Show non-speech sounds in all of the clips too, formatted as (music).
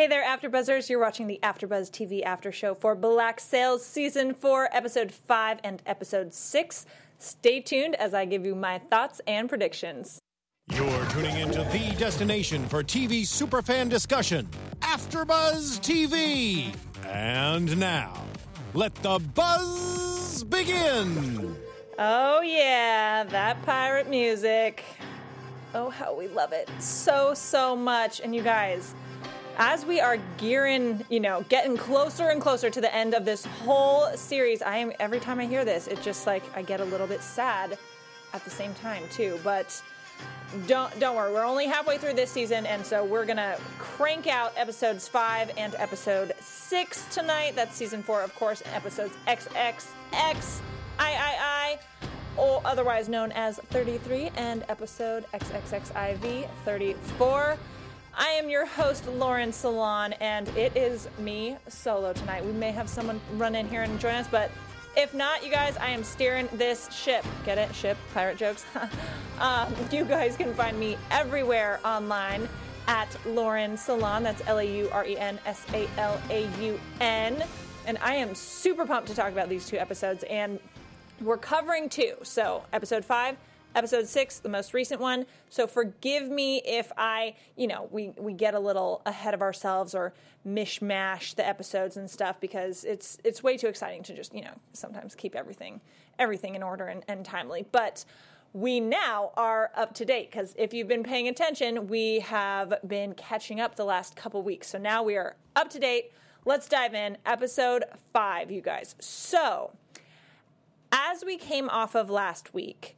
Hey there, AfterBuzzers! You're watching the AfterBuzz TV After Show for Black Sails Season Four, Episode Five and Episode Six. Stay tuned as I give you my thoughts and predictions. You're tuning into the destination for TV superfan discussion, AfterBuzz TV. And now, let the buzz begin. Oh yeah, that pirate music. Oh, how we love it so so much. And you guys as we are gearing, you know, getting closer and closer to the end of this whole series, I am every time I hear this, it just like I get a little bit sad at the same time too. But don't don't worry, we're only halfway through this season, and so we're gonna crank out episodes five and episode six tonight. That's season four, of course, and episodes XXX, I I, or otherwise known as 33, and episode XXXIV 34. I am your host, Lauren Salaun, and it is me solo tonight. We may have someone run in here and join us, but if not, you guys, I am steering this ship. Get it? Ship? Pirate jokes? (laughs) um, you guys can find me everywhere online at Lauren Salaun. That's L A U R E N S A L A U N. And I am super pumped to talk about these two episodes. And we're covering two. So, episode five episode six, the most recent one. So forgive me if I, you know, we, we get a little ahead of ourselves or mishmash the episodes and stuff because it's it's way too exciting to just, you know, sometimes keep everything everything in order and, and timely. But we now are up to date because if you've been paying attention, we have been catching up the last couple weeks. So now we are up to date. Let's dive in. Episode five, you guys. So, as we came off of last week,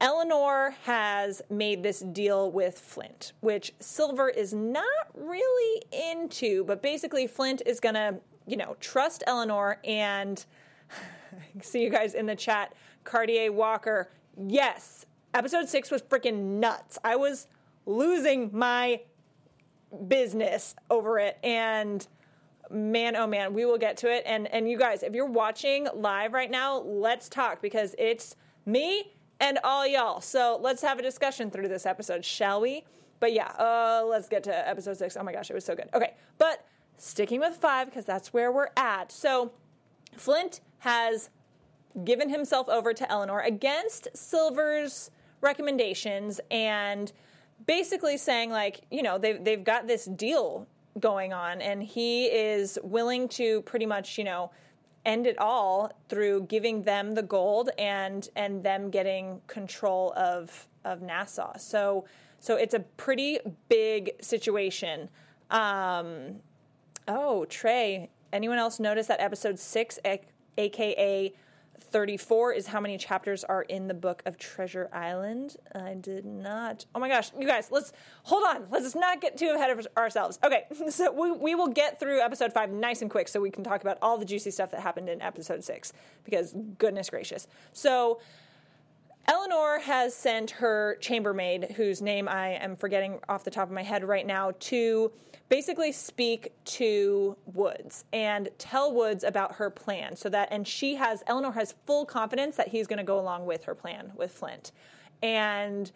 Eleanor has made this deal with Flint, which Silver is not really into, but basically, Flint is going to, you know, trust Eleanor and (laughs) see you guys in the chat. Cartier Walker, yes, episode six was freaking nuts. I was losing my business over it. And man, oh man, we will get to it. And, and you guys, if you're watching live right now, let's talk because it's me and all y'all. So let's have a discussion through this episode, shall we? But yeah, uh, let's get to episode six. Oh my gosh, it was so good. Okay, but sticking with five because that's where we're at. So Flint has given himself over to Eleanor against Silver's recommendations and basically saying like, you know, they've they've got this deal going on and he is willing to pretty much, you know, end it all through giving them the gold and and them getting control of of Nassau. So so it's a pretty big situation. Um, oh, Trey. Anyone else notice that episode six, aka 34 is how many chapters are in the book of Treasure Island. I did not. Oh my gosh, you guys, let's hold on. Let's not get too ahead of ourselves. Okay, (laughs) so we, we will get through episode five nice and quick so we can talk about all the juicy stuff that happened in episode six because goodness gracious. So, Eleanor has sent her chambermaid, whose name I am forgetting off the top of my head right now, to basically speak to Woods and tell Woods about her plan so that, and she has, Eleanor has full confidence that he's going to go along with her plan with Flint. And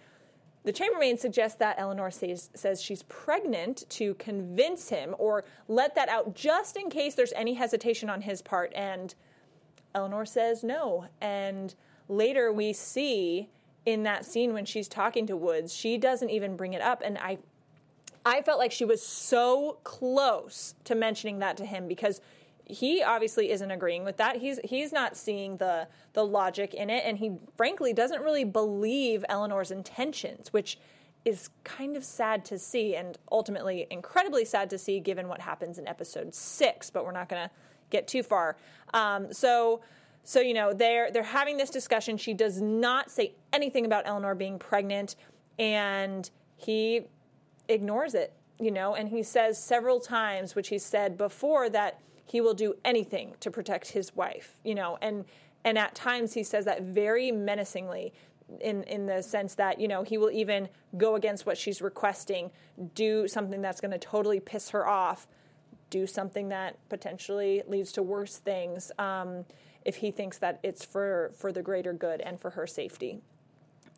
the chambermaid suggests that Eleanor says, says she's pregnant to convince him or let that out just in case there's any hesitation on his part. And Eleanor says no. And later we see in that scene when she's talking to Woods, she doesn't even bring it up. And I I felt like she was so close to mentioning that to him because he obviously isn't agreeing with that. He's he's not seeing the the logic in it and he frankly doesn't really believe Eleanor's intentions, which is kind of sad to see and ultimately incredibly sad to see given what happens in episode 6, but we're not going to get too far. Um, so so you know they're they're having this discussion. She does not say anything about Eleanor being pregnant, and he ignores it. You know, and he says several times, which he said before, that he will do anything to protect his wife. You know, and and at times he says that very menacingly in in the sense that you know he will even go against what she's requesting do something that's going to totally piss her off do something that potentially leads to worse things um, if he thinks that it's for for the greater good and for her safety.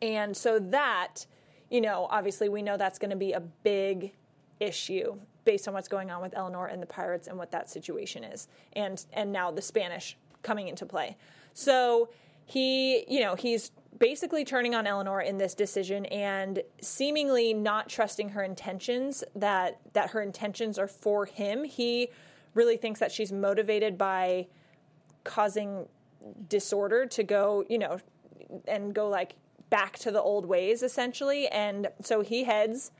And so that, you know, obviously we know that's going to be a big issue based on what's going on with Eleanor and the pirates and what that situation is, and and now the Spanish coming into play. So he, you know, he's basically turning on Eleanor in this decision and seemingly not trusting her intentions that that her intentions are for him. He really thinks that she's motivated by causing disorder to go, you know, and go like back to the old ways essentially. And so he heads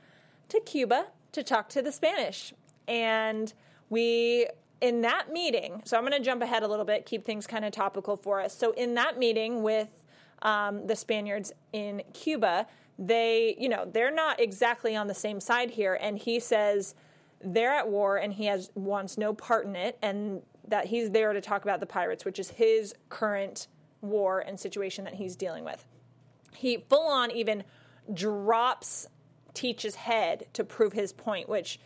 to Cuba to talk to the Spanish. And we in that meeting, so I'm going to jump ahead a little bit, keep things kind of topical for us. So in that meeting with um, the Spaniards in Cuba, they, you know, they're not exactly on the same side here. And he says they're at war and he has wants no part in it, and that he's there to talk about the pirates, which is his current war and situation that he's dealing with. He full on even drops Teach's head to prove his point, which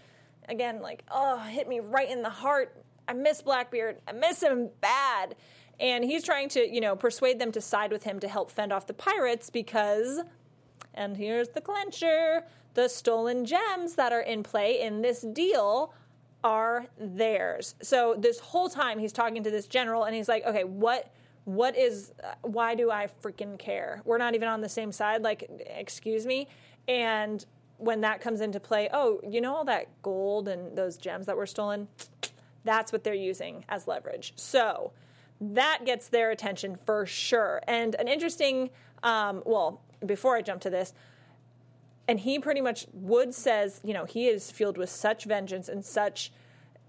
again, like, oh, hit me right in the heart I miss Blackbeard. I miss him bad. And he's trying to, you know, persuade them to side with him to help fend off the pirates because, and here's the clincher the stolen gems that are in play in this deal are theirs. So this whole time he's talking to this general and he's like, okay, what what is why do I freaking care? We're not even on the same side like excuse me. And when that comes into play, oh, you know all that gold and those gems that were stolen? That's what they're using as leverage. So that gets their attention for sure. And an interesting, um, well, before I jump to this, and he pretty much Wood says, you know, he is fueled with such vengeance and such,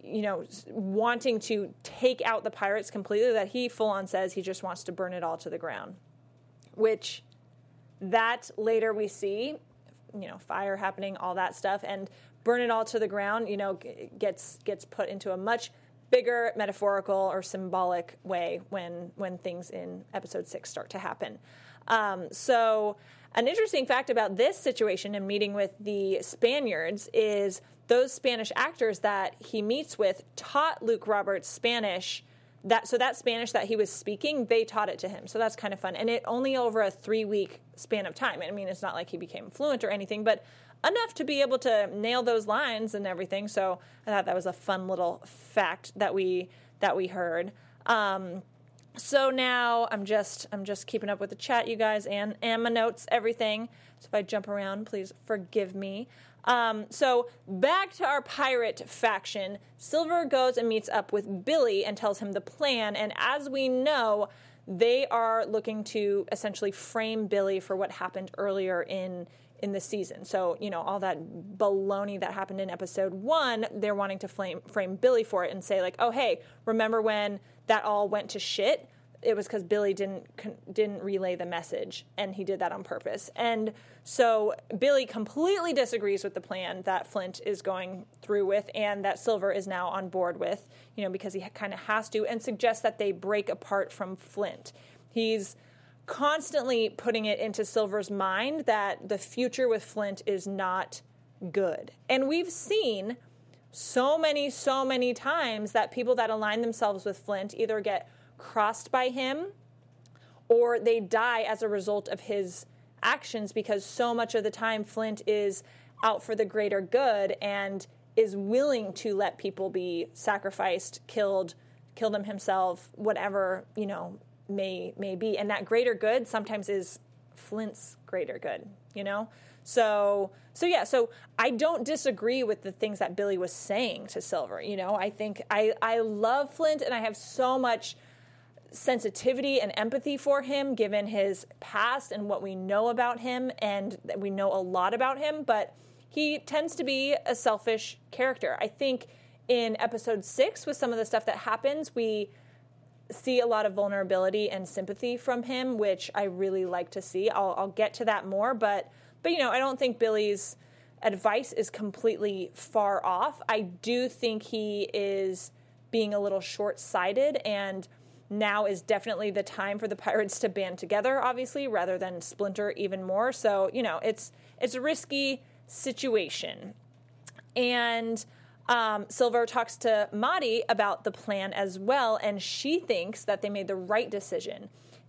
you know, wanting to take out the pirates completely that he full on says he just wants to burn it all to the ground. Which that later we see, you know, fire happening, all that stuff, and burn it all to the ground, you know, gets gets put into a much bigger metaphorical or symbolic way when when things in episode six start to happen. Um, so, an interesting fact about this situation and meeting with the Spaniards is those Spanish actors that he meets with taught Luke Roberts Spanish. That so that Spanish that he was speaking, they taught it to him. So that's kind of fun, and it only over a three week span of time. I mean, it's not like he became fluent or anything, but enough to be able to nail those lines and everything. So I thought that was a fun little fact that we that we heard. Um, so now I'm just I'm just keeping up with the chat, you guys, and and my notes, everything. So if I jump around, please forgive me. Um, so back to our pirate faction. Silver goes and meets up with Billy and tells him the plan. And as we know, they are looking to essentially frame Billy for what happened earlier in in the season. So, you know, all that baloney that happened in episode one, they're wanting to flame, frame Billy for it and say, like, oh, hey, remember when that all went to shit? It was because Billy didn't didn't relay the message, and he did that on purpose. And so Billy completely disagrees with the plan that Flint is going through with, and that Silver is now on board with. You know, because he kind of has to, and suggests that they break apart from Flint. He's constantly putting it into Silver's mind that the future with Flint is not good. And we've seen so many, so many times that people that align themselves with Flint either get crossed by him or they die as a result of his actions because so much of the time Flint is out for the greater good and is willing to let people be sacrificed, killed, kill them himself, whatever, you know, may may be. And that greater good sometimes is flint's greater good you know so so yeah so i don't disagree with the things that billy was saying to silver you know i think i i love flint and i have so much sensitivity and empathy for him given his past and what we know about him and we know a lot about him but he tends to be a selfish character i think in episode 6 with some of the stuff that happens we see a lot of vulnerability and sympathy from him, which I really like to see. I'll, I'll get to that more, but but you know, I don't think Billy's advice is completely far off. I do think he is being a little short-sighted and now is definitely the time for the pirates to band together obviously rather than splinter even more. So, you know, it's it's a risky situation. And um, Silver talks to Madi about the plan as well, and she thinks that they made the right decision.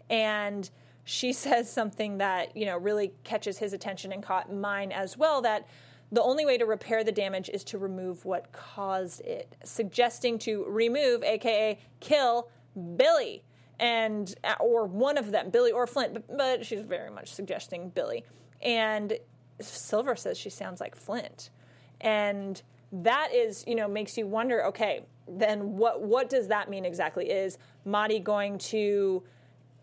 And she (laughs) says something that you know really catches his attention and caught mine as well. That the only way to repair the damage is to remove what caused it, suggesting to remove, aka kill, Billy and uh, or one of them, Billy or Flint, but, but she's very much suggesting Billy. And Silver says she sounds like Flint. And that is, you know, makes you wonder, okay, then what what does that mean exactly? Is Madi going to,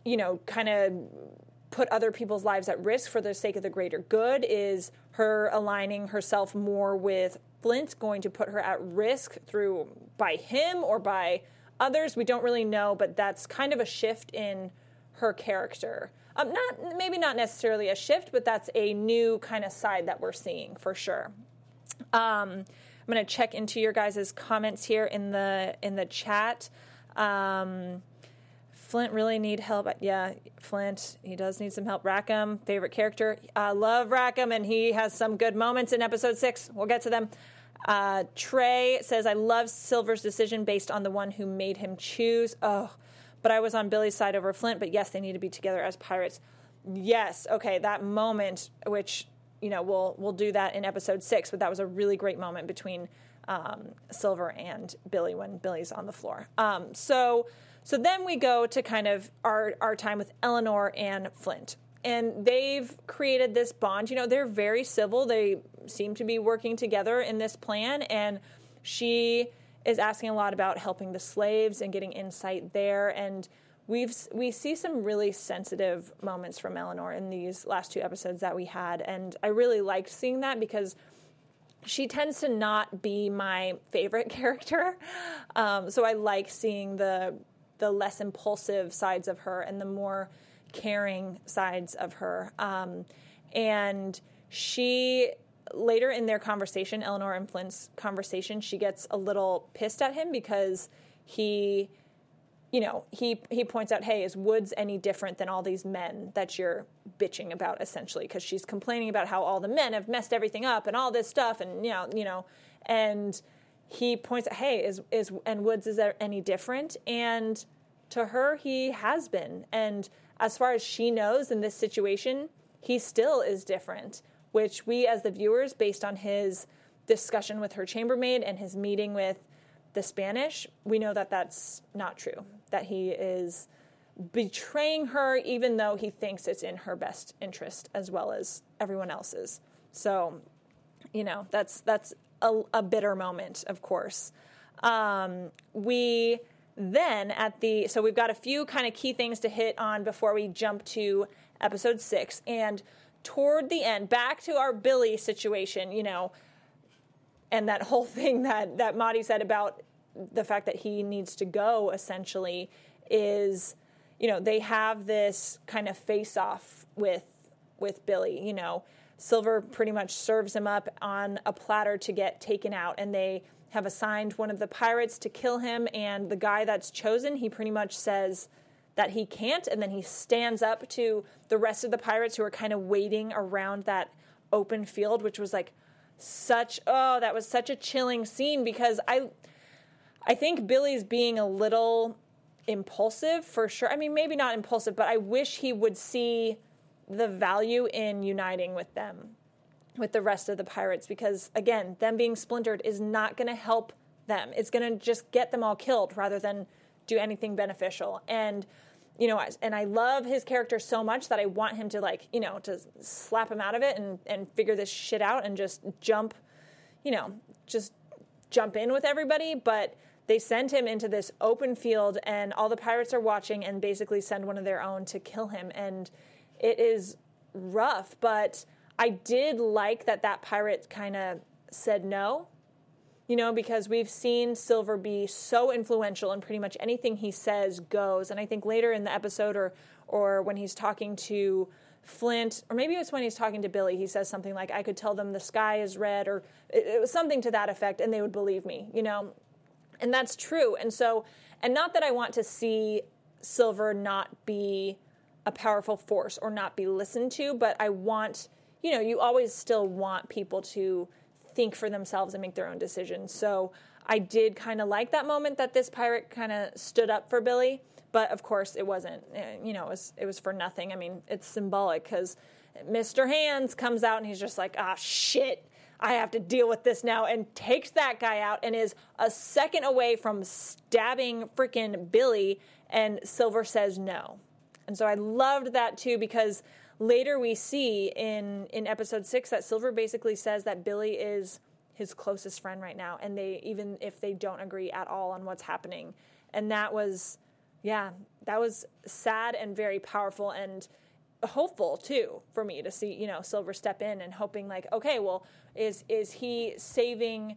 you know, kind of put other people's lives at risk for the sake of the greater good? Is her aligning herself more with Flint going to put her at risk through by him or by others? We don't really know, but that's kind of a shift in her character. Um, not maybe not necessarily a shift, but that's a new kind of side that we're seeing for sure. Um, I'm going to check into your guys' comments here in the in the chat. Um, Flint really need help. Yeah, Flint, he does need some help. Rackham, favorite character. I uh, love Rackham, and he has some good moments in episode six. We'll get to them. Uh, Trey says, I love Silver's decision based on the one who made him choose. Oh, but I was on Billy's side over Flint, but yes, they need to be together as pirates. Yes, okay, that moment, which, you know, we'll, we'll do that in episode six, but that was a really great moment between um, Silver and Billy when Billy's on the floor. Um, so, so then we go to kind of our, our time with Eleanor and Flint. And they've created this bond. You know, they're very civil. They seem to be working together in this plan. And she is asking a lot about helping the slaves and getting insight there. And we've we see some really sensitive moments from Eleanor in these last two episodes that we had. And I really liked seeing that because she tends to not be my favorite (laughs) character. Um, so I like seeing the the less impulsive sides of her and the more caring sides of her. Um, and she later in their conversation, Eleanor and Flint's conversation, she gets a little pissed at him because he you know, he he points out, "Hey, is Woods any different than all these men that you're bitching about essentially?" because she's complaining about how all the men have messed everything up and all this stuff and you know, you know, and he points out, "Hey, is is and Woods is there any different?" And to her, he has been. And as far as she knows in this situation, he still is different, which we as the viewers, based on his discussion with her chambermaid and his meeting with the Spanish, we know that that's not true, that he is betraying her even though he thinks it's in her best interest as well as everyone else's. So, you know, that's that's a, a bitter moment, of course. Um, we then at the so we've got a few kind of key things to hit on before we jump to episode six and toward the end back to our billy situation you know and that whole (laughs) thing that that Madi said about the fact that he needs to go essentially is you know they have this kind of face off with with billy you know silver pretty much serves him up on a platter to get taken out and they have assigned one of the pirates to kill him, and the guy that's chosen, he pretty much says that he can't, and then he stands up to the rest of the pirates who are kind of waiting around that open field, which was like such oh, that was such a chilling scene because I I think Billy's being a little impulsive for sure. I mean, maybe not impulsive, but I wish he would see the value in uniting with them with the rest of the pirates because again them being splintered is not going to help them. It's going to just get them all killed rather than do anything beneficial. And you know and i love his character so much that i want him to like you know to slap him out of it and and figure this shit out and just jump you know just jump in with everybody. But they send him into this open field and all the pirates are watching and basically send one of their own to kill him. And it is rough but I did like that that pirate kind of said no, you know, because we've seen Silver be so influential and pretty much anything he says goes. And I think later in the episode or or when he's talking to Flint, or maybe it's when he's talking to Billy, he says something like, I could tell them the sky is red, or it, it was something to that effect, and they would believe me, you know? And that's true. And so, and not that I want to see Silver not be a powerful force or not be listened to, but I want you know, you always still want people to think for themselves and make their own decisions. So I did kind of like that moment that this pirate kind of stood up for Billy, but of course it wasn't. Eh, you know, it was it was for nothing. I mean, it's symbolic because Mr. Hands comes out and he's just like, ah, shit. I have to deal with this now, and takes that guy out and is a second away from stabbing freaking Billy. And Silver says no. And so I loved that too because later we see in in episode six that Silver basically says that Billy is his closest friend right now, and they even if they don't agree at all on what's happening, and that was, yeah, that was sad and very powerful and hopeful too for me to see you know Silver step in and hoping like okay well is is he saving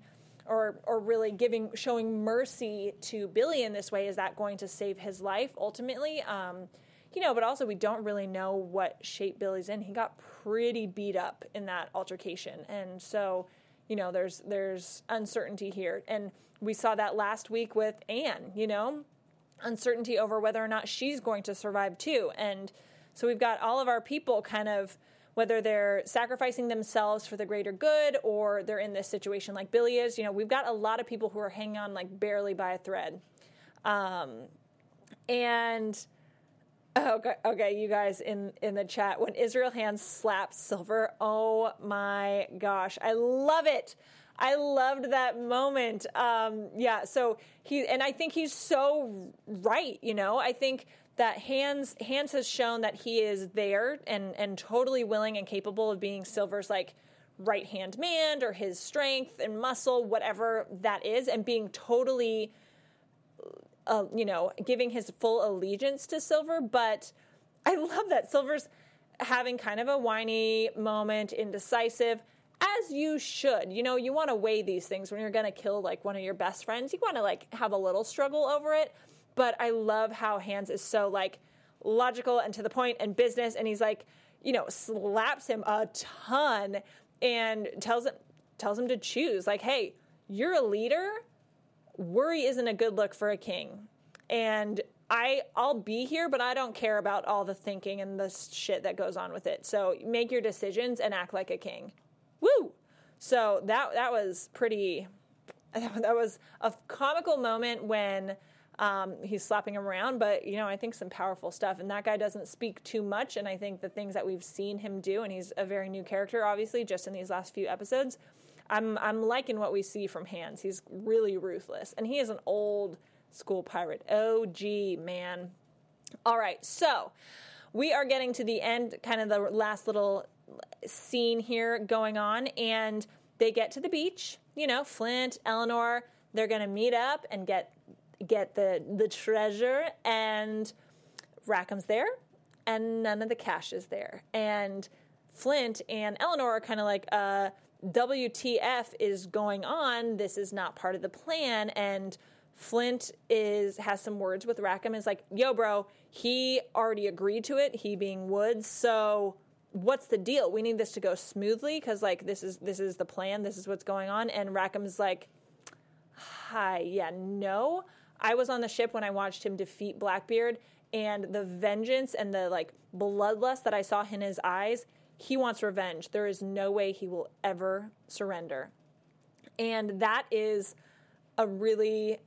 or or really giving showing mercy to Billy in this way? Is that going to save his life ultimately? Um, you know but also we don't really know what shape Billy's in. He got pretty beat up in that altercation. And so you know there's there's uncertainty here. And we saw that last week with Anne you know uncertainty over whether or not she's going to survive too. And so we've got all of our people kind of whether they're sacrificing themselves for the greater good or they're in this situation like Billy is, you know, we've got a lot of people who are hanging on like barely by a thread. Um, and okay, okay, you guys in in the chat when Israel Hands slaps Silver, oh my gosh, I love it. I loved that moment. Um, yeah, so he and I think he's so right. You know, I think that Hands Hands has shown that he is there and and totally willing and capable of being Silver's like right hand man or his strength and muscle, whatever that is, and being totally, uh, you know, giving his full allegiance to Silver. But I love that Silver's having kind of a whiny moment, indecisive. As you should, you know, you want to weigh these things when you're going to kill like one of your best friends. You want to like have a little struggle over it but I love how Hands is so like logical and to the point and business. And he's like, you know, slaps him a ton and tells him tells him to choose. Like, hey, you're a leader. Worry isn't a good look for a king. And I I'll be here, but I don't care about all the thinking and the shit that goes on with it. So make your decisions and act like a king. Woo! So that that was pretty. (laughs) That was a comical moment when um, he's slapping him around, but you know, I think some powerful stuff. And that guy doesn't speak too much. And I think the things that we've seen him do, and he's a very new character, obviously, just in these last few episodes. I'm I'm liking what we see from Hands. He's really ruthless, and he is an old school pirate. Oh, gee, man. All right, so we are getting to the end, kind of the last little scene here going on, and they get to the beach. You know, Flint, Eleanor, they're going to meet up and get get the the treasure and Rackham's there and none of the cash is there. And Flint and Eleanor are kind of like, uh, WTF is going on? This is not part of the plan. And Flint is has some words with Rackham. Is like, yo, bro, he already agreed to it. He being Woods, so what's the deal? We need this to go smoothly because like this is this is the plan. This is what's going on. And Rackham's like, hi, yeah, no. I was on the ship when I watched him defeat Blackbeard, and the vengeance and the like bloodlust that I saw in his eyes, he wants revenge. There is no way he will ever surrender. And that is a really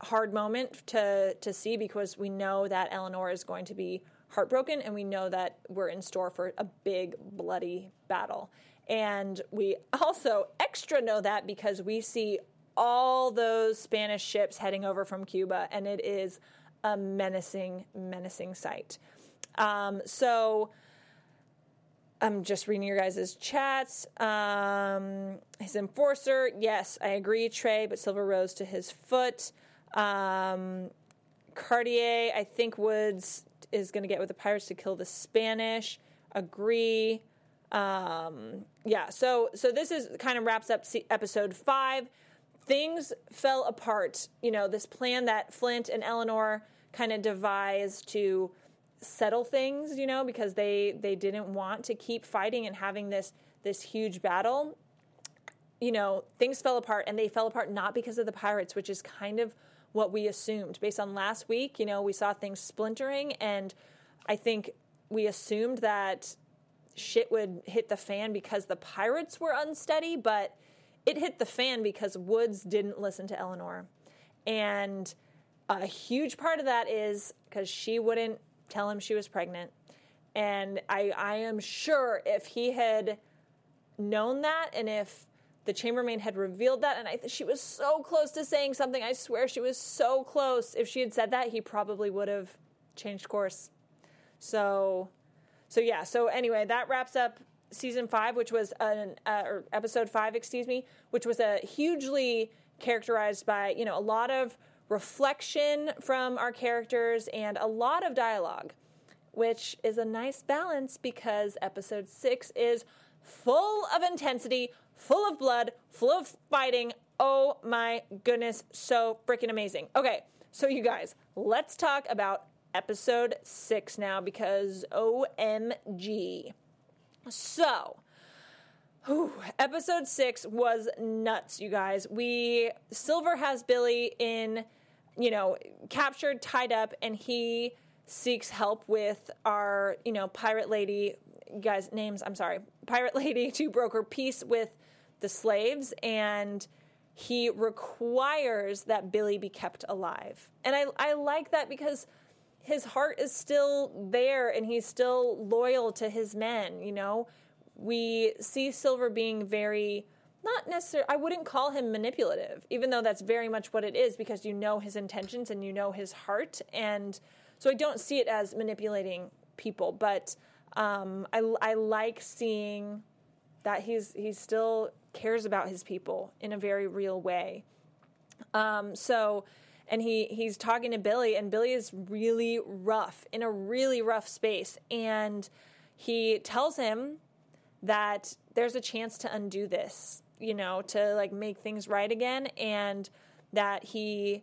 hard moment to to see because we know that Eleanor is going to be heartbroken and we know that we're in store for a big bloody battle. And we also extra know that because we see all those Spanish ships heading over from Cuba, and it is a menacing, menacing sight. Um, so I'm just reading your guys' chats. Um, his enforcer, yes, I agree, Trey, but Silver rose to his foot. Um, Cartier, I think Woods is going to get with the pirates to kill the Spanish. Agree. Um, yeah, so so this is kind of wraps up episode five things fell apart. You know, this plan that Flint and Eleanor kind of devised to settle things, you know, because they they didn't want to keep fighting and having this this huge battle. You know, things fell apart and they fell apart not because of the pirates, which is kind of what we assumed based on last week, you know, we saw things splintering and I think we assumed that shit would hit the fan because the pirates were unsteady, but it hit the fan because Woods didn't listen to Eleanor. And a huge part of that is because she wouldn't tell him she was pregnant. And I, I am sure if he had known that and if the chambermaid had revealed that, and I she was so close to saying something. I swear she was so close. If she had said that, he probably would have changed course. So, so yeah. So anyway, that wraps up season five, which was an uh, or episode five, excuse me, which was a hugely characterized by you know a lot of reflection from our characters and a lot of dialogue, which is a nice balance because episode six is full of intensity, full of blood, full of fighting. Oh my goodness, so freaking amazing. Okay, so you guys, let's talk about episode six now because OMG. So, whew, episode six was nuts, you guys. We Silver has Billy in, you know, captured, tied up, and he seeks help with our, you know, pirate lady. Guys, names. I'm sorry, (laughs) pirate lady to broker peace with the slaves, and he requires that Billy be kept alive. And I, I like that because his heart is still there and he's still loyal to his men, you know? We see Silver being very not necessarily I wouldn't call him manipulative, even though that's very much what it is because you know his intentions and you know his heart and so I don't see it as manipulating people, but um, I, I like seeing that he's he still cares about his people in a very real way. Um, so and he he's talking to Billy, and Billy is really rough in a really rough space, and he tells him that there's a chance to undo this, you know, to like make things right again, and that he,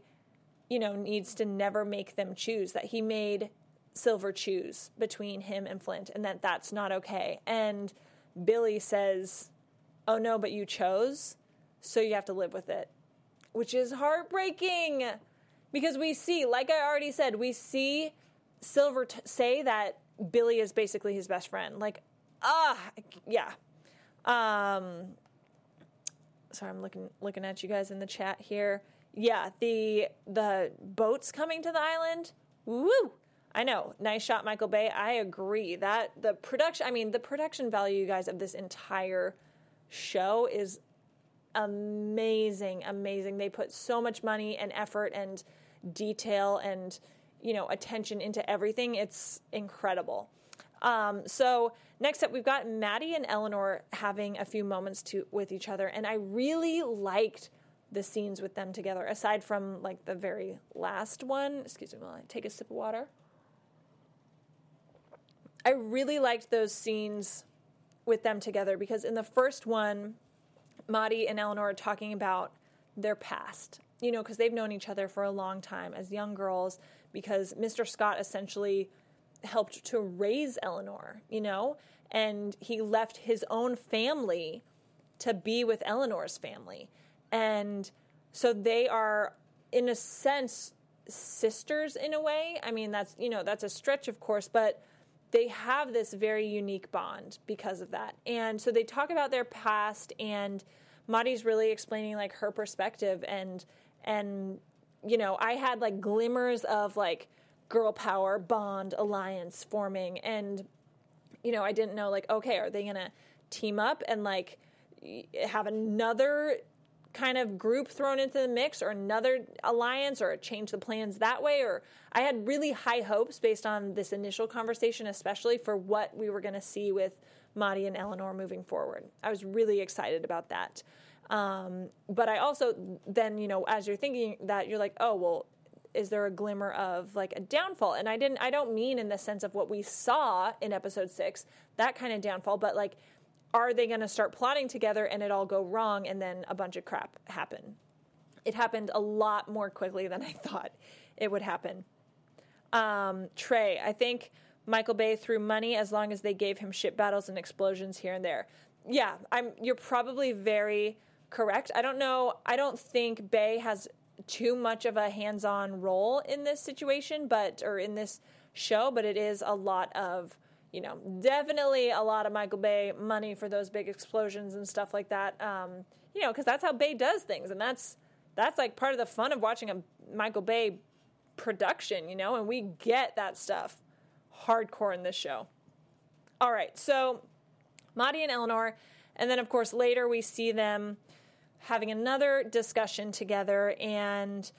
you know, needs to never make them choose. That he made Silver choose between him and Flint, and that that's not okay. And Billy says, "Oh no, but you chose, so you have to live with it," which is heartbreaking because we see, like I already said, we see Silver t- say that Billy is basically his best friend. Like, ah, yeah. Um, sorry, I'm looking looking at you guys in the chat here. Yeah, the the boats coming to the island. Woo! I know, nice shot, Michael Bay. I agree that the production. I mean, the production value, you guys, of this entire show is amazing, amazing. They put so much money and effort and detail and you know attention into everything. It's incredible. Um, so next up, we've got Madi and Eleanor having a few moments to with each other, and I really liked the scenes with them together. Aside from like the very last one, excuse me, while I take a sip of water. I really liked those scenes with them together because in the first one, Madi and Eleanor are talking about their past you know, because they've known each other for a long time as young girls, because Mr. Scott essentially helped to raise Eleanor, you know, and he left his own family to be with Eleanor's family. And so they are, in a sense, sisters in a way. I mean, that's, you know, that's a stretch, of course, but they have this very unique bond because of that. And so they talk about their past and Madi's really explaining like her perspective and and you know i had like glimmers of like girl power bond alliance forming and you know i didn't know like okay are they gonna team up and like have another kind of group thrown into the mix or another alliance or change the plans that way or i had really high hopes based on this initial conversation especially for what we were going to see with Madi and Eleanor moving forward. I was really excited about that. Um, but I also then, you know, as you're thinking that, you're like, oh, well, is there a glimmer of like a downfall? And I didn't, I don't mean in the sense of what we saw in episode six, that kind of downfall, but like, are they going to start plotting together and it all go wrong and then a bunch of crap happen? It happened a lot more quickly than I (laughs) thought it would happen. Um, Trey, I think Michael Bay threw money as long as they gave him ship battles and explosions here and there. Yeah, I'm. You're probably very correct. I don't know. I don't think Bay has too much of a hands-on role in this situation, but or in this show, but it is a lot of you know definitely a lot of Michael Bay money for those big explosions and stuff like that. Um, you know, because that's how Bay does things, and that's that's like part of the fun of watching a Michael Bay production, you know, and we get that stuff hardcore in this show. All right, so Madi and Eleanor, and then of course later we see them having another discussion together, and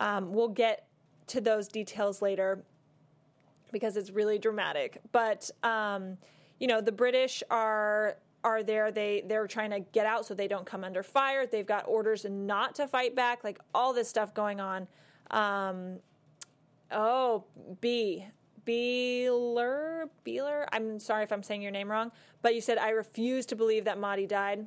um, we'll get to those details later because it's really dramatic. But um, you know, the British are are there. They they're trying to get out so they don't come under fire. They've got orders not to fight back. Like all this stuff going on. Um, oh, B. Beeler, Beeler. I'm sorry if I'm saying your name wrong, but you said I refuse to believe that Madi died.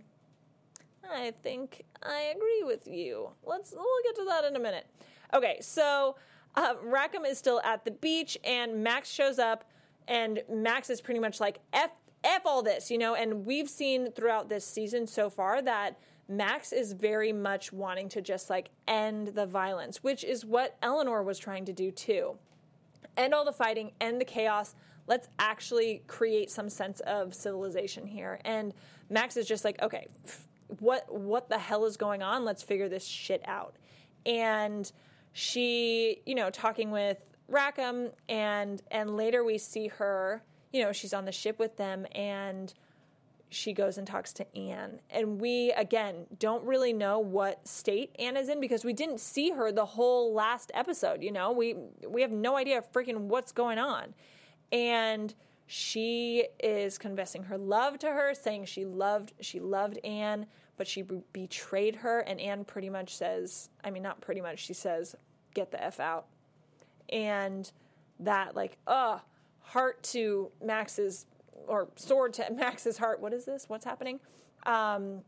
I think I agree with you. Let's we'll get to that in a minute. Okay, so uh, Rackham is still at the beach, and Max shows up, and Max is pretty much like f f all this, you know. And we've seen throughout this season so far that Max is very much wanting to just like end the violence, which is what Eleanor was trying to do too end all the fighting, end the chaos. Let's actually create some sense of civilization here. And Max is just like, okay, what what the hell is going on? Let's figure this shit out. And she, you know, talking with Rackham, and and later we see her, you know, she's on the ship with them, and she goes and talks to Anne. And we, again, don't really know what state Anne is in because we didn't see her the whole last episode, you know? We we have no idea freaking what's going on. And she is confessing her love to her, saying she loved she loved Anne, but she b- betrayed her and Anne pretty much says, I mean not pretty much, she says, "Get the f out." And that like, uh, heart to Max's or sword to (laughs) Max's heart. What is this? What's happening? Um,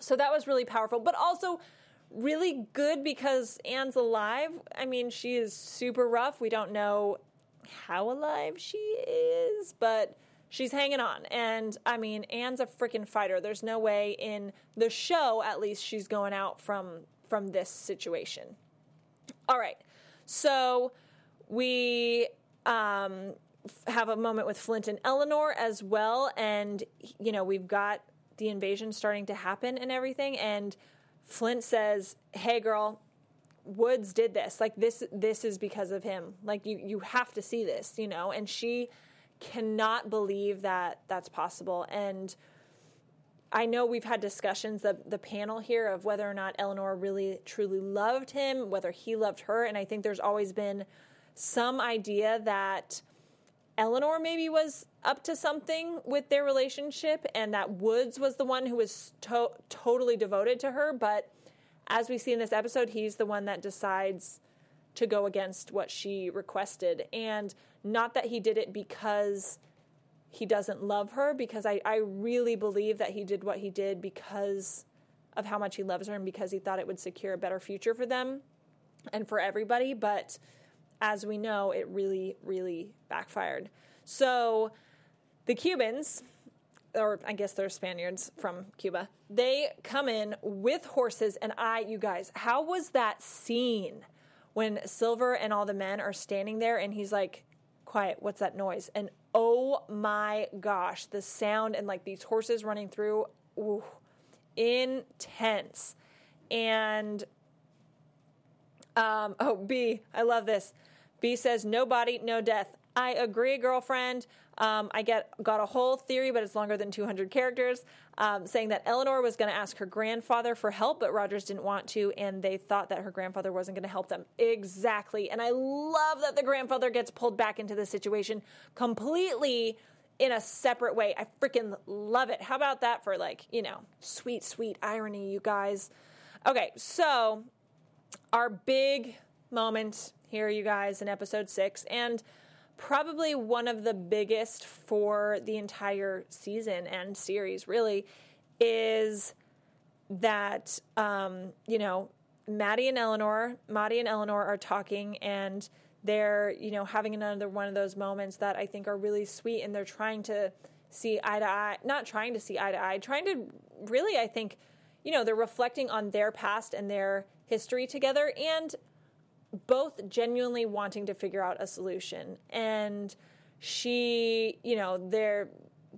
so that was really powerful, but also really good because Anne's alive. I mean, she is super rough. We don't know how alive she is, but she's hanging on. And I mean, Anne's a freaking fighter. There's no way in the show, at least, she's going out from from this situation. All right, so we um, have a moment with Flint and Eleanor as well, and you know we've got the invasion starting to happen and everything, and Flint says, "Hey, girl." Woods did this. Like this this is because of him. Like you you have to see this, you know. And she cannot believe that that's possible. And I know we've had discussions the the panel here of whether or not Eleanor really truly loved him, whether he loved her, and I think there's always been some idea that Eleanor maybe was up to something with their relationship and that Woods was the one who was to- totally devoted to her. But as we see in this episode, he's the one that decides to go against what she requested. And not that he did it because he doesn't love her, because I, I really believe that he did what he did because of how much he loves her and because he thought it would secure a better future for them and for everybody. But as we know, it really, really backfired. So the Cubans, or I guess they're Spaniards from Cuba, they come in with horses. And I, you guys, how was that scene when Silver and all the men are standing there and he's like, quiet, what's that noise? And oh my gosh, the sound and like these horses running through, ooh, intense. And um, oh, B, I love this. B says, no body, no death. I agree, girlfriend. Um, I get got a whole theory, but it's longer than 200 characters, um, saying that Eleanor was going to ask her grandfather for help, but Rogers didn't want to, and they thought that her grandfather wasn't going to help them. Exactly. And I love that the grandfather gets pulled back into the situation completely in a separate way. I freaking love it. How about that for like, you know, sweet, sweet irony, you guys? Okay, so our big moment here, you guys, in episode six. And probably one of the biggest for the entire season and series, really, is that, um, you know, Madi and Eleanor, Madi and Eleanor are talking and they're, you know, having another one of those moments that I think are really sweet and they're trying to see eye to eye, not trying to see eye to eye, trying to really, I think, you know, they're reflecting on their past and their history together and both genuinely wanting to figure out a solution. And she, you know, they're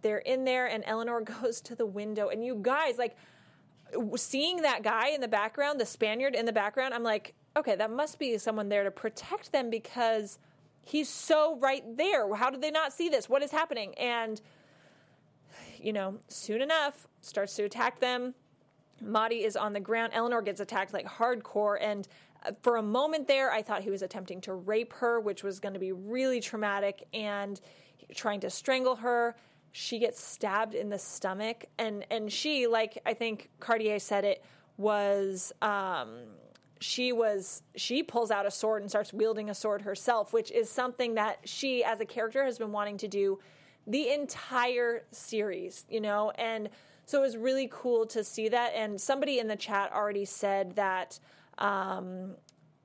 they're in there and Eleanor (laughs) goes to the window and you guys like seeing that guy in the background, the Spaniard in the background, I'm like, okay, that must be someone there to protect them because he's so right there. How did they not see this? What is happening? And you know, soon enough starts to attack them Madi is on the ground. Eleanor gets attacked like hardcore. And for a moment there, I thought he was attempting to rape her, which was going to be really traumatic, and trying to strangle her. She gets stabbed in the stomach. And, and she, like I think Cartier said it, was. Um, she was she pulls out a sword and starts wielding a sword herself which is something that she as a character has been wanting to do the entire series you know and so it was really cool to see that. And somebody in the chat already said that. Um,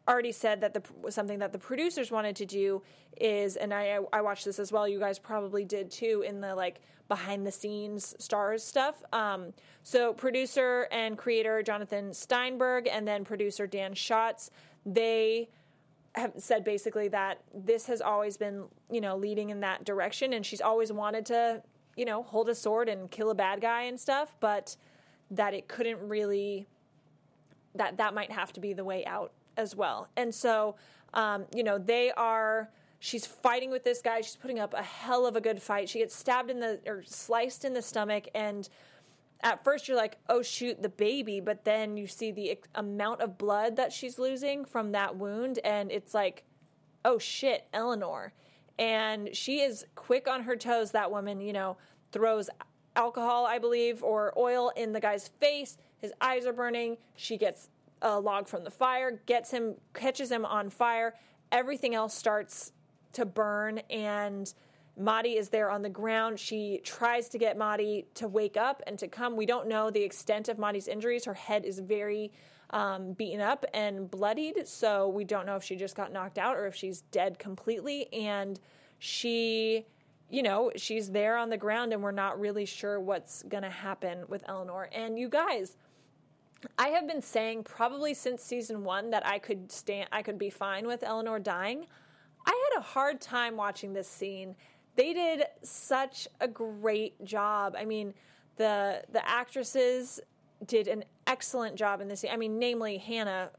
already said that the something that the producers wanted to do is, and I I watched this as well. You guys probably did too in the like behind the scenes Starz stuff. Um, so producer and creator Jonathan Steinberg and then producer Dan Shotz, they have said basically that this has always been you know leading in that direction, and she's always wanted to you know, hold a sword and kill a bad guy and stuff, but that it couldn't really that that might have to be the way out as well. And so, um, you know, they are. She's fighting with this guy. She's putting up a hell of a good fight. She gets stabbed in the or sliced in the stomach, and at first you're like, "Oh shoot, the baby!" But then you see the amount of blood that she's losing from that wound, and it's like, "Oh shit, Eleanor." and she is quick on her toes. That woman, you know, throws alcohol, I believe, or oil in the guy's face. His eyes are burning. She gets a log from the fire, gets him, catches him on fire. Everything else starts to burn, and Madi is there on the ground. She tries to get Madi to wake up and to come. We don't know the extent of Madi's injuries. Her head is very um, beaten up and bloodied. So we don't know if she just got knocked out or if she's dead completely. And she, you know, she's there on the ground and we're not really sure what's going to happen with Eleanor. And you guys, I have been saying probably since season one that I could stand, I could be fine with Eleanor dying. I had a hard time watching this scene. They did such a great job. I mean, the the actresses did an excellent job in this. Scene. I mean, namely Hannah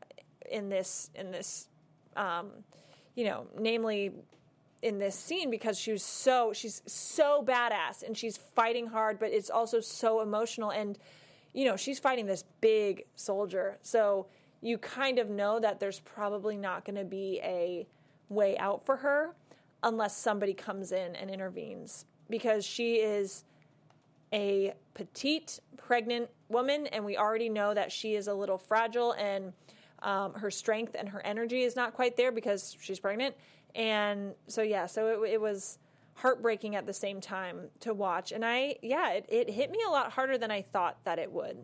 in this in this, um, you know, namely in this scene because she was so she's so badass and she's fighting hard, but it's also so emotional and you know she's fighting this big soldier, so you kind of know that there's probably not going to be a way out for her unless somebody comes in and intervenes because she is a petite pregnant woman, and we already know that she is a little fragile and um, her strength and her energy is not quite there because she's pregnant. And so, yeah, so it, it was heartbreaking at the same time to watch. And I, yeah, it, it hit me a lot harder than I thought that it would.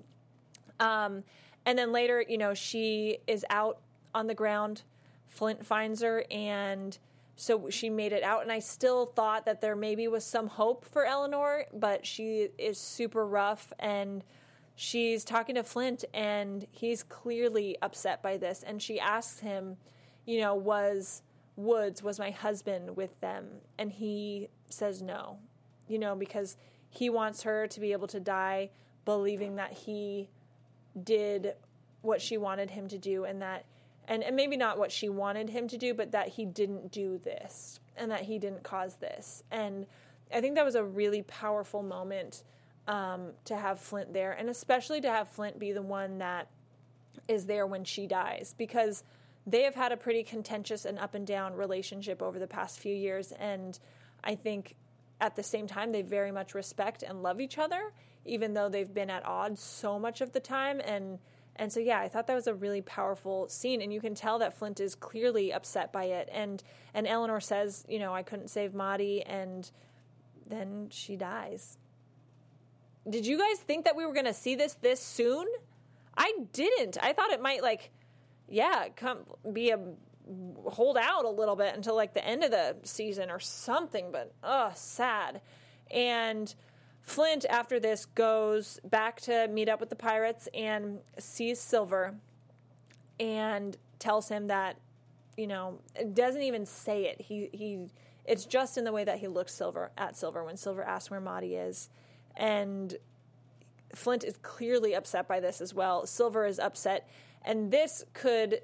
Um, and then later, you know, she is out on the ground. Flint finds her and so she made it out and i still thought that there maybe was some hope for eleanor but she is super rough and she's talking to flint and he's clearly upset by this and she asks him you know was woods was my husband with them and he says no you know because he wants her to be able to die believing that he did what she wanted him to do and that and, and maybe not what she wanted him to do, but that he didn't do this and that he didn't cause this. And I think that was a really powerful moment um, to have Flint there, and especially to have Flint be the one that is there when she dies, because they have had a pretty contentious and up and down relationship over the past few years. And I think at the same time, they very much respect and love each other, even though they've been at odds so much of the time. And and so, yeah, I thought that was a really powerful scene, and you can tell that Flint is clearly upset by it. And and Eleanor says, you know, I couldn't save Madi, and then she dies. Did you guys think that we were going to see this this soon? I didn't. I thought it might like, yeah, come be a hold out a little bit until like the end of the season or something. But oh, sad. And Flint, after this, goes back to meet up with the pirates and sees Silver and tells him that, you know, doesn't even say it. He, he, it's just in the way that he looks Silver at Silver when Silver asks where Madi is. And Flint is clearly upset by this as well. Silver is upset. And this could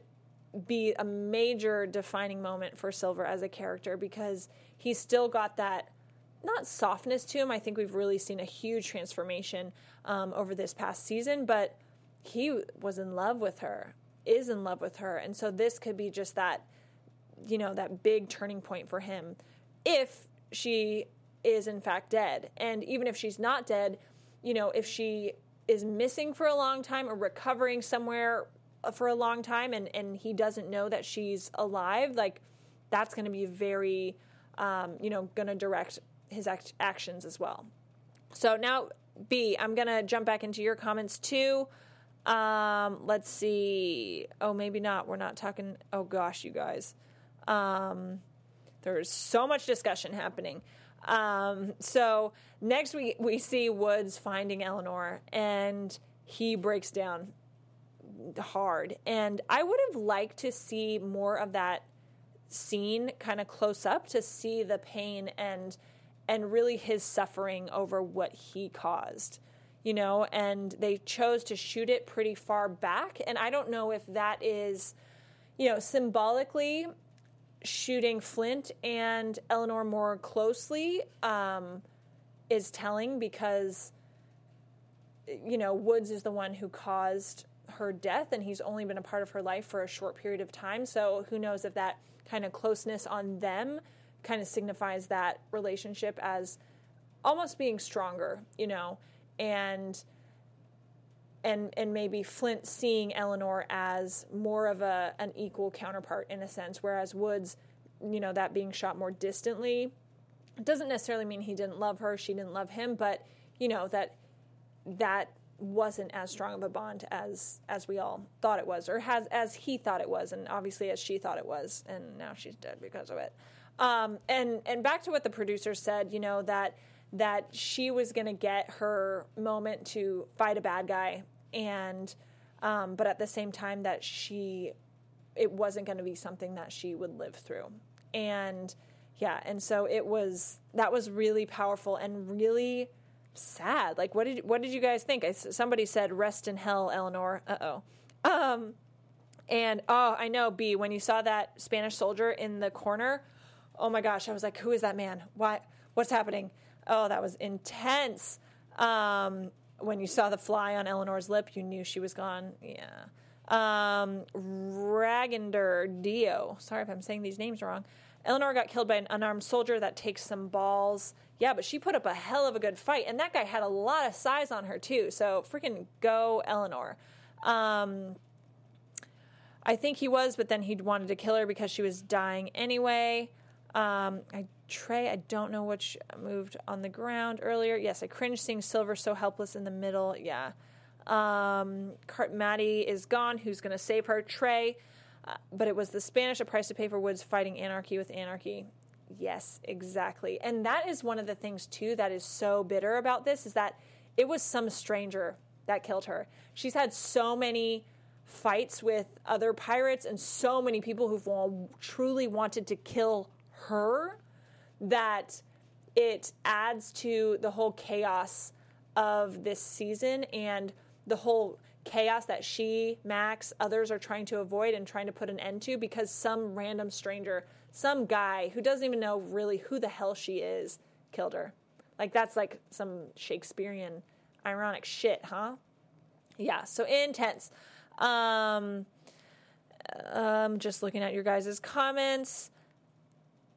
be a major defining moment for Silver as a character because he's still got that not softness to him. I think we've really seen a huge transformation um, over this past season, but he was in love with her, is in love with her. And so this could be just that, you know, that big turning point for him if she is in fact dead. And even if she's not dead, you know, if she is missing for a long time or recovering somewhere for a long time and, and he doesn't know that she's alive, like that's going to be very, um, you know, going to direct his act- actions as well. So now, B, I'm going to jump back into your comments too. Um, let's see. Oh, maybe not. We're not talking. Oh, gosh, you guys. Um, there's so much discussion happening. Um, so next we, we see Woods finding Eleanor and he breaks down hard. And I would have liked to see more of that scene kind of close up to see the pain and and really his suffering over what he caused you know and they chose to shoot it pretty far back and i don't know if that is you know symbolically shooting flint and eleanor more closely um, is telling because you know woods is the one who caused her death and he's only been a part of her life for a short period of time. So who knows if that kind of closeness on them kind of signifies that relationship as almost being stronger, you know, and and and maybe Flint seeing Eleanor as more of a an equal counterpart in a sense, whereas Woods, you know, that being shot more distantly doesn't necessarily mean he didn't love her, she didn't love him, but you know that that wasn't as strong of a bond as as we all thought it was, or has as he thought it was, and obviously as she thought it was, and now she's dead because of it. Um, and and back to what the producer said, you know that that she was going to get her moment to fight a bad guy, and um, but at the same time that she it wasn't going to be something that she would live through, and yeah, and so it was that was really powerful and really sad. Like, what did what did you guys think? I, somebody said, "Rest in hell, Eleanor." Uh oh. Um, and oh, I know, B. When you saw that Spanish soldier in the corner, oh my gosh, I was like, "Who is that man? Why? What's happening?" Oh, that was intense. Um, when you saw the fly on Eleanor's lip, you knew she was gone. Yeah. Um, Dio. Sorry if I'm saying these names wrong. Eleanor got killed by an unarmed soldier that takes some balls. Yeah, but she put up a hell of a good fight, and that guy had a lot of size on her too. So freaking go, Eleanor. Um, I think he was, but then he wanted to kill her because she was dying anyway. Um, I Trey, I don't know which moved on the ground earlier. Yes, I cringe seeing Silver so helpless in the middle. Yeah. Um, Madi is gone. Who's going to save her? Trey. Uh, but it was the Spanish, a price to pay for Woods fighting anarchy with anarchy. Yes, exactly. And that is one of the things too that is so bitter about this is that it was some stranger that killed her. She's had so many fights with other pirates and so many people who've all truly wanted to kill her that it adds to the whole chaos of this season and the whole chaos that she, Max, others are trying to avoid and trying to put an end to because some random stranger, some guy who doesn't even know really who the hell she is, killed her. Like that's like some Shakespearean ironic shit, huh? Yeah, so intense. Um, um just looking at your guys' comments.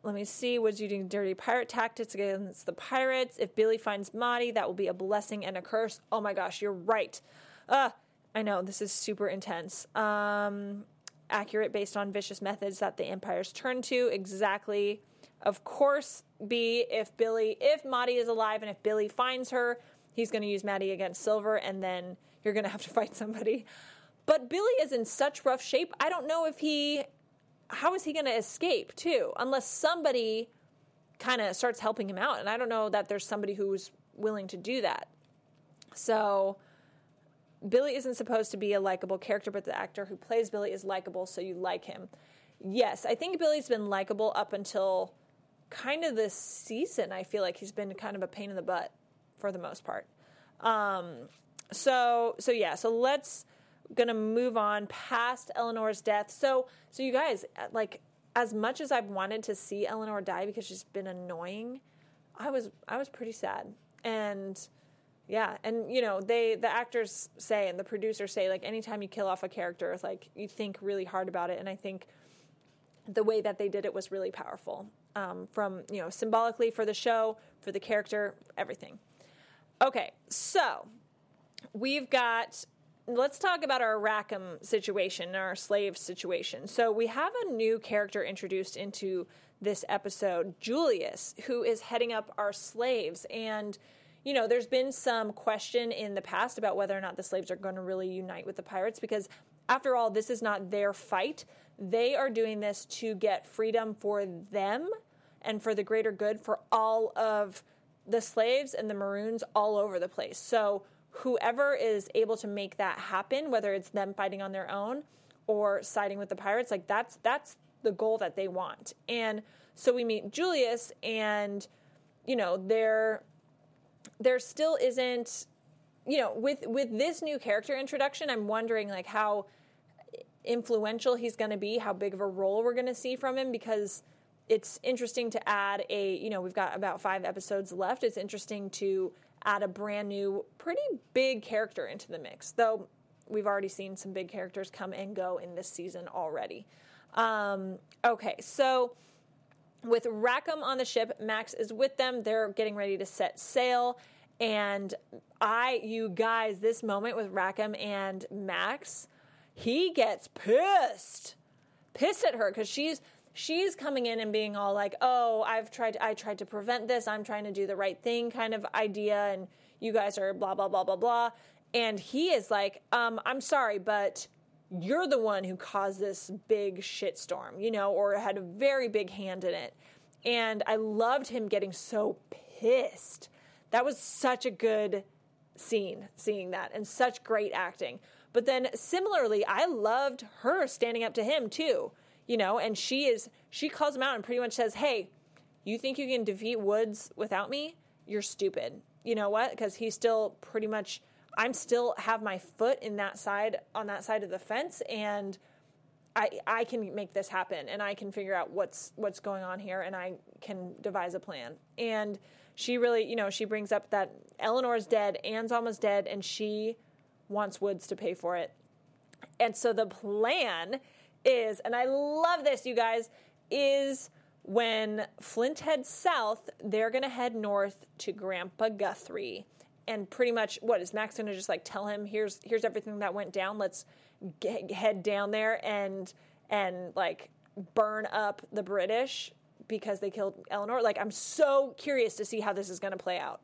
Let me see. What's using dirty pirate tactics against the pirates? If Billy finds Madi, that will be a blessing and a curse. Oh my gosh, you're right. Uh, I know this is super intense. Um, accurate based on vicious methods that the empires turn to. Exactly. Of course, B, if Billy, if Madi is alive and if Billy finds her, he's going to use Madi against Silver, and then you're going to have to (laughs) fight somebody. But Billy is in such rough shape. I don't know if he, how is he going to escape too? Unless somebody kind of starts helping him out. And I don't know that there's somebody who's willing to do that. So Billy isn't supposed to be a likable character, but the actor who plays Billy is likable, so you like him. Yes, I think Billy's been likable up until kind of this season. I feel like he's been kind of a pain in the butt for the most part. Um, so so yeah, so let's gonna move on past Eleanor's death. So so you guys like as much as I've wanted to see Eleanor die because she's been annoying, I was I was pretty sad and Yeah, and you know they the actors say and the producers say like anytime you kill off a character, like you think really hard about it, and I think the way that they did it was really powerful. Um, from you know symbolically for the show, for the character, everything. Okay, so we've got. Let's talk about our Rackham situation, our slave situation. So we have a new character introduced into this episode, Julius, who is heading up our slaves and you know, there's been some question in the past about whether or not the slaves are going to really unite with the pirates because, after all, this is not their fight. They are doing this to get freedom for them and for the greater good for all of the slaves and the maroons all over the place. So, whoever is able to make that happen, whether it's them fighting on their own or siding with the pirates, like that's that's the goal that they want. And so we meet Julius and you know, they're there still isn't you know with with this new character introduction i'm wondering like how influential he's going to be how big of a role we're going to see from him because it's interesting to add a you know we've got about five episodes left. It's interesting to add a brand new pretty big character into the mix though we've already seen some big characters come and go in this season already. Um, okay so with Rackham on the ship, Max is with them. They're getting ready to set sail. And I, you guys, this moment with Rackham and Max, he gets pissed. Pissed at her because she's she's coming in and being all like, "Oh, I've tried I tried to prevent this. I'm trying to do the right thing" kind of idea and you guys are blah blah blah blah blah. And he is like, um, "I'm sorry, but you're the one who caused this big shitstorm, you know, or had a very big hand in it. And I loved him getting so pissed. That was such a good scene, seeing that, and such great acting. But then similarly, I loved her standing up to him too, you know, and she is, she calls him out and pretty much says, Hey, you think you can defeat Woods without me? You're stupid. You know what? Because he still pretty much I'm still have my foot in that side on that side of the fence and I I can make this happen and I can figure out what's what's going on here and I can devise a plan. And she really, you know, she brings up that Eleanor's dead, Anne's almost dead and she wants Woods to pay for it. And so the plan is and I love this you guys is when Flint heads south, they're going to head north to Grandpa Guthrie and pretty much what is Max going to just like tell him here's here's everything that went down. Let's get, head down there and and like burn up the British because they killed Eleanor. Like I'm so curious to see how this is going to play out.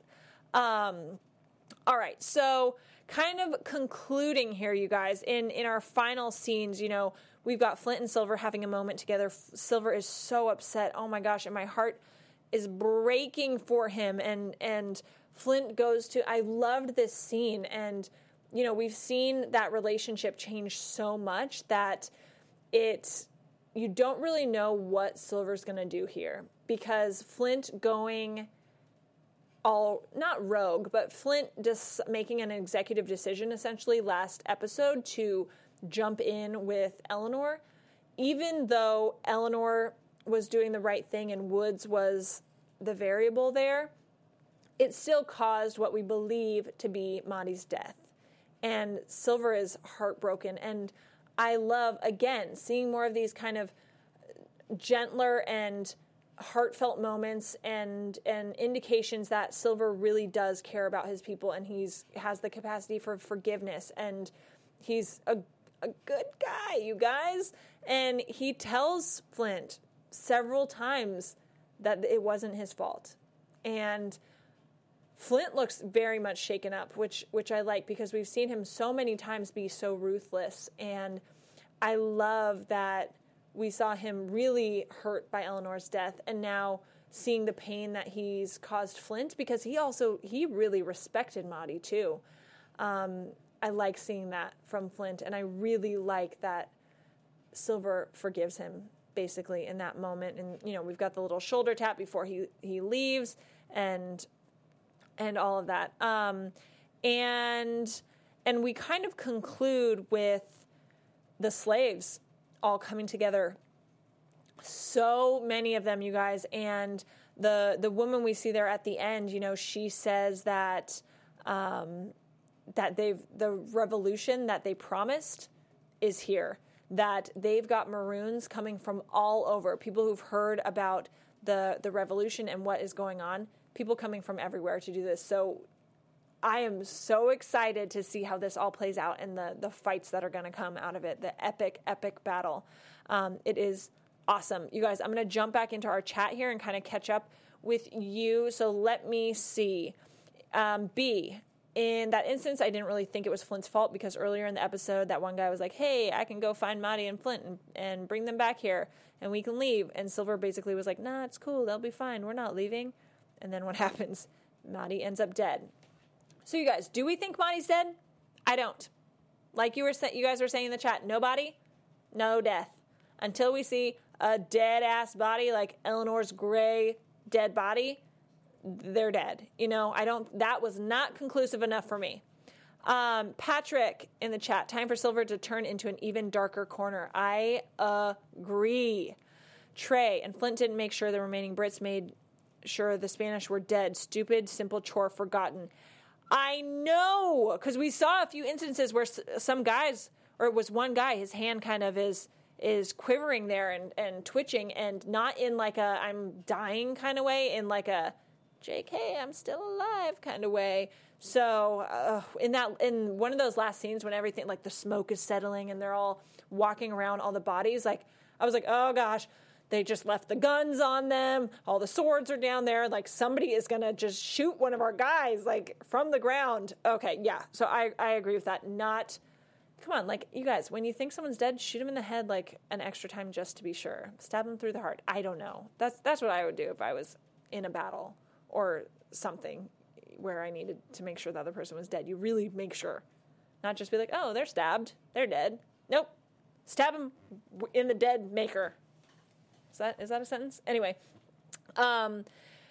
Um, all right, so kind of concluding here, you guys. In in our final scenes, you know, we've got Flint and Silver having a moment together. Silver is so upset. Oh my gosh, and my heart is breaking for him. And and Flint goes to, I loved this scene. And, you know, we've seen that relationship change so much that it, you don't really know what Silver's going to do here because Flint going all, not rogue, but Flint just making an executive decision essentially last episode to jump in with Eleanor, even though Eleanor was doing the right thing and Woods was the variable there it still caused what we believe to be Madi's death. And Silver is heartbroken. And I love, again, seeing more of these kind of gentler and heartfelt moments and and indications that Silver really does care about his people and he's has the capacity for forgiveness and he's a a good guy, you guys. And he tells Flint several times that it wasn't his fault. And Flint looks very much shaken up, which which I like because we've seen him so many times be so ruthless, and I love that we saw him really hurt by Eleanor's death, and now seeing the pain that he's caused Flint because he also he really respected Madi too. Um, I like seeing that from Flint, and I really like that Silver forgives him basically in that moment. And you know, we've got the little shoulder tap before he he leaves, and and all of that. Um, and and we kind of conclude with the slaves all coming together. So many of them, you guys, and the the woman we see there at the end. You know, she says that um, that they've the revolution that they promised is here. That they've got maroons coming from all over. People who've heard about the the revolution and what is going on. People coming from everywhere to do this. So I am so excited to see how this all plays out and the the fights that are going to come out of it. The epic, epic battle. Um, it is awesome, you guys. I'm going to jump back into our chat here and kind of catch up with you. So let me see. Um, B. In that instance, I didn't really think it was Flint's fault because earlier in the episode, that one guy was like, "Hey, I can go find Madi and Flint and, and bring them back here, and we can leave." And Silver basically was like, "Nah, it's cool. They'll be fine. We're not leaving." And then what (laughs) happens? Madi ends up dead. So you guys, do we think Madi's dead? I don't. Like you were, you guys were saying in the chat, nobody, no death. Until we see a dead ass body like Eleanor's gray dead body, they're dead. You know, I don't. That was not conclusive enough for me. Um, Patrick in the chat, time for Silver to turn into an even darker corner. I agree. Trey and Flint didn't make sure the remaining Brits made sure the Spanish were dead. Stupid, simple chore forgotten. I know because we saw a few instances where some guys, or it was one guy, his hand kind of is is quivering there and, and twitching, and not in like a I'm dying kind of way, in like a JK, I'm still alive kind of way. So uh, in that in one of those last scenes when everything like the smoke is settling and they're all walking around all the bodies, like I was like, oh gosh, they just left the guns on them. All the swords are down there. Like somebody is gonna just shoot one of our guys like from the ground. Okay, yeah. So I I agree with that. Not come on, like you guys, when you think someone's dead, shoot them in the head like an extra time just to be sure. Stab them through the heart. I don't know. That's that's what I would do if I was in a battle or something where I needed to make sure the other person was dead. You really make sure, not just be like, oh, they're stabbed, they're dead. Nope, stab them in the dead maker. Is that is that a sentence? Anyway, um,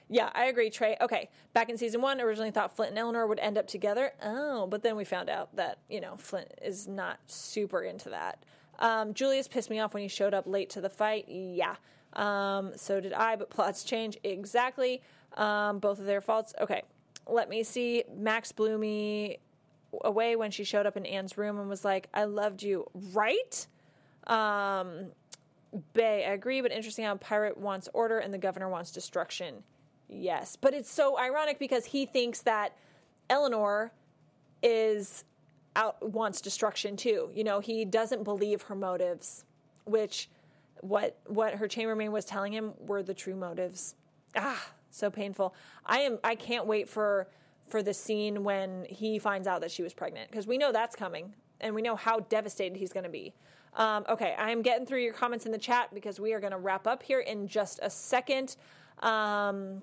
yeah, I agree, Trey. Okay, back in season one, originally thought Flint and Eleanor would end up together. Oh, but then we found out that you know Flint is not super into that. Um, Julius pissed me off when he showed up late to the fight. Yeah, um, so did I. But plots change exactly. Um, both of their faults. Okay, let me see. Max blew me away when she showed up in Anne's room and was like, "I loved you," right? Um, Bay, I agree, but interesting how Pirate wants order and the governor wants destruction. Yes, but it's so ironic because he thinks that Eleanor is out wants destruction too. You know, he doesn't believe her motives, which what what her chambermaid was telling him were the true motives. Ah, so painful. I am I can't wait for for the scene when he finds out that she was pregnant because we know that's coming and we know how devastated he's going to be. Um, okay, I'm getting through your comments in the chat because we are going to wrap up here in just a second. Um,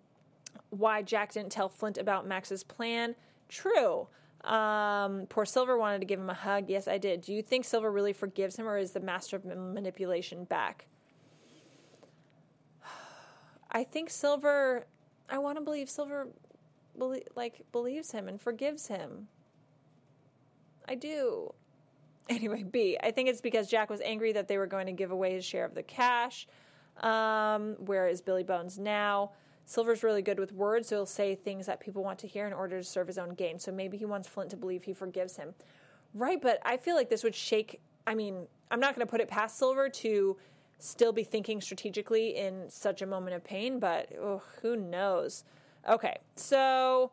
why Jack didn't tell Flint about Max's plan? True. Um, poor Silver wanted to give him a hug. Yes, I did. Do you think Silver really forgives him, or is the master of manipulation back? (sighs) I think Silver. I want to believe Silver, belie- like believes him and forgives him. I do. Anyway, B. I think it's because Jack was angry that they were going to give away his share of the cash. Um, where is Billy Bones now? Silver's really good with words, so he'll say things that people want to hear in order to serve his own gain. So maybe he wants Flint to believe he forgives him. Right, but I feel like this would shake. I mean, I'm not going to put it past Silver to still be thinking strategically in such a moment of pain, but oh, who knows? Okay, so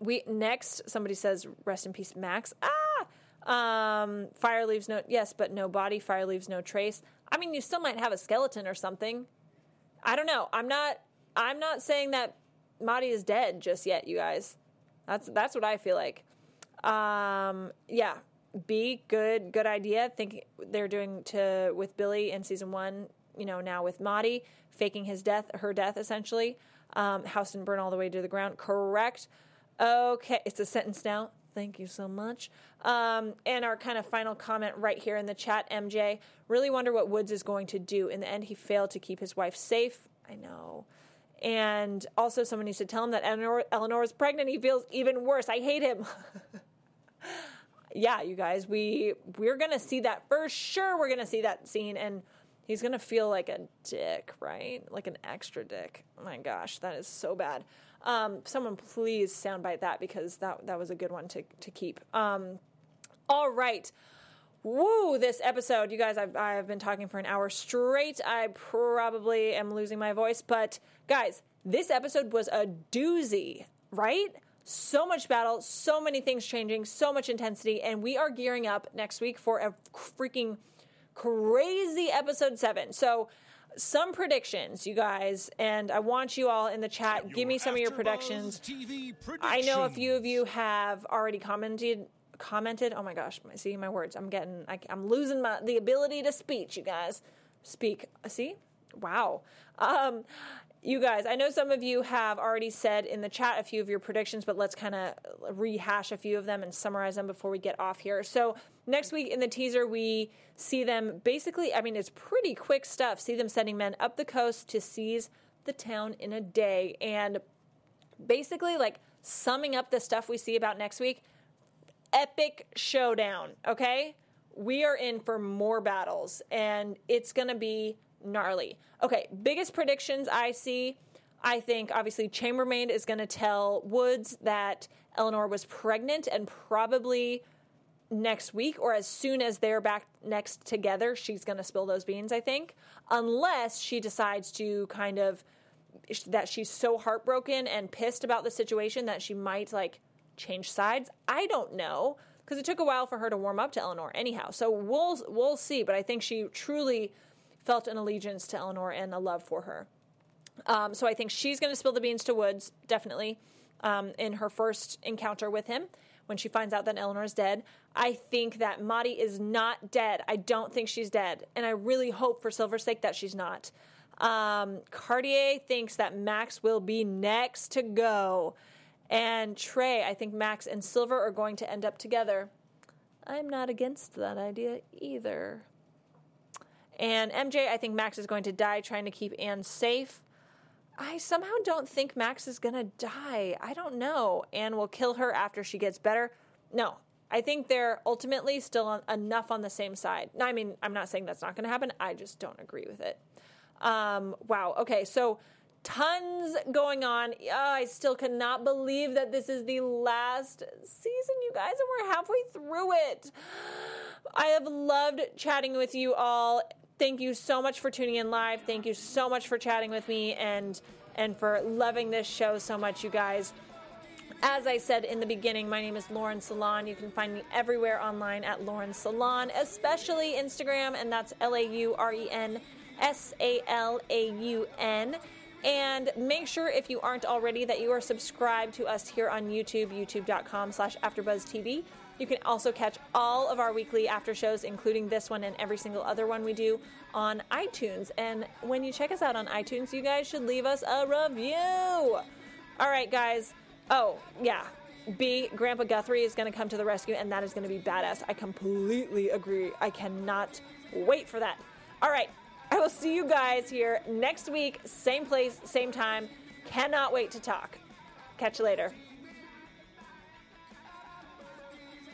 we next somebody says rest in peace, Max. Ah, um, fire leaves no, yes, but no body. Fire leaves no trace. I mean, you still might have a skeleton or something. I don't know. I'm not. I'm not saying that Madi is dead just yet, you guys. That's that's what I feel like. Um, yeah. B, good, good idea. Think they're doing to with Billy in season one. You know, now with Madi faking his death, her death essentially. Um, house didn't burn all the way to the ground. Correct. Okay, it's a sentence now. Thank you so much. Um, and our kind of final comment right here in the chat, MJ. Really wonder what Woods is going to do. In the end, he failed to keep his wife safe. I know. And also, someone needs to tell him that Eleanor, Eleanor is pregnant. He feels even worse. I hate him. (laughs) yeah, you guys, we we're gonna see that for sure. We're gonna see that scene, and he's gonna feel like a dick, right? Like an extra dick. Oh my gosh, that is so bad. Um, someone please soundbite that because that that was a good one to to keep. Um, all right. Woo, this episode, you guys, I've, I've been talking for an hour straight. I probably am losing my voice, but guys, this episode was a doozy, right? So much battle, so many things changing, so much intensity, and we are gearing up next week for a freaking crazy episode seven. So, some predictions, you guys, and I want you all in the chat. give me some of your predictions. I know a few of you have already commented. Commented. Oh my gosh, my, see my words. I'm getting. I, am losing my the ability to speech. You guys, speak. See, wow. Um, you guys, I know some of you have already said in the chat a few of your predictions, but let's kind of rehash a few of them and summarize them before we get off here. So, next week in the teaser, we see them basically, I mean, it's pretty quick stuff. See them sending men up the coast to seize the town in a day. And basically, like summing up the stuff we see about next week, epic showdown, okay? We are in for more battles, and it's going to be gnarly. Okay, biggest predictions I see. I think obviously Chambermaid is going to tell Woods that Eleanor was pregnant and probably next week or as soon as they're back next together, she's going to spill those beans, I think. Unless she decides to kind of that she's so heartbroken and pissed about the situation that she might like change sides. I don't know because it took a while for her to warm up to Eleanor anyhow. So we'll we'll see, but I think she truly felt an allegiance to Eleanor and a love for her. Um, so I think she's going to spill the beans to Woods, definitely, um, in her first encounter with him when she finds out that Eleanor is dead. I think that Madi is not dead. I don't think she's dead. And I really hope for Silver's sake that she's not. Um, Cartier thinks that Max will be next to go. And Trey, I think Max and Silver are going to end up together. I'm not against that idea either. And MJ, I think Max is going to die trying to keep Anne safe. I somehow don't think Max is going to die. I don't know. Anne will kill her after she gets better. No, I think they're ultimately still on, enough on the same side. I mean, I'm not saying that's not going to happen. I just don't agree with it. Um, wow. Okay, so tons going on. Uh, I still cannot believe that this is the last season, you guys, and we're halfway through it. I have loved chatting with you all thank you so much for tuning in live. Thank you so much for chatting with me and and for loving this show so much, you guys. As I said in the beginning, my name is Lauren Salaun. You can find me everywhere online at Lauren Salaun, especially Instagram, and that's L A U R E N S A L A U N. And make sure, if you aren't already, that you are subscribed to us here on YouTube, youtube.com slash AfterBuzzTV. You can also catch all of our weekly after shows, including this one and every single other one we do, on iTunes. And when you check us out on iTunes, you guys should leave us a review. All right, guys. Oh, yeah. B, Grandpa Guthrie is going to come to the rescue, and that is going to be badass. I completely agree. I cannot wait for that. All right. I will see you guys here next week, same place, same time. Cannot wait to talk. Catch you later.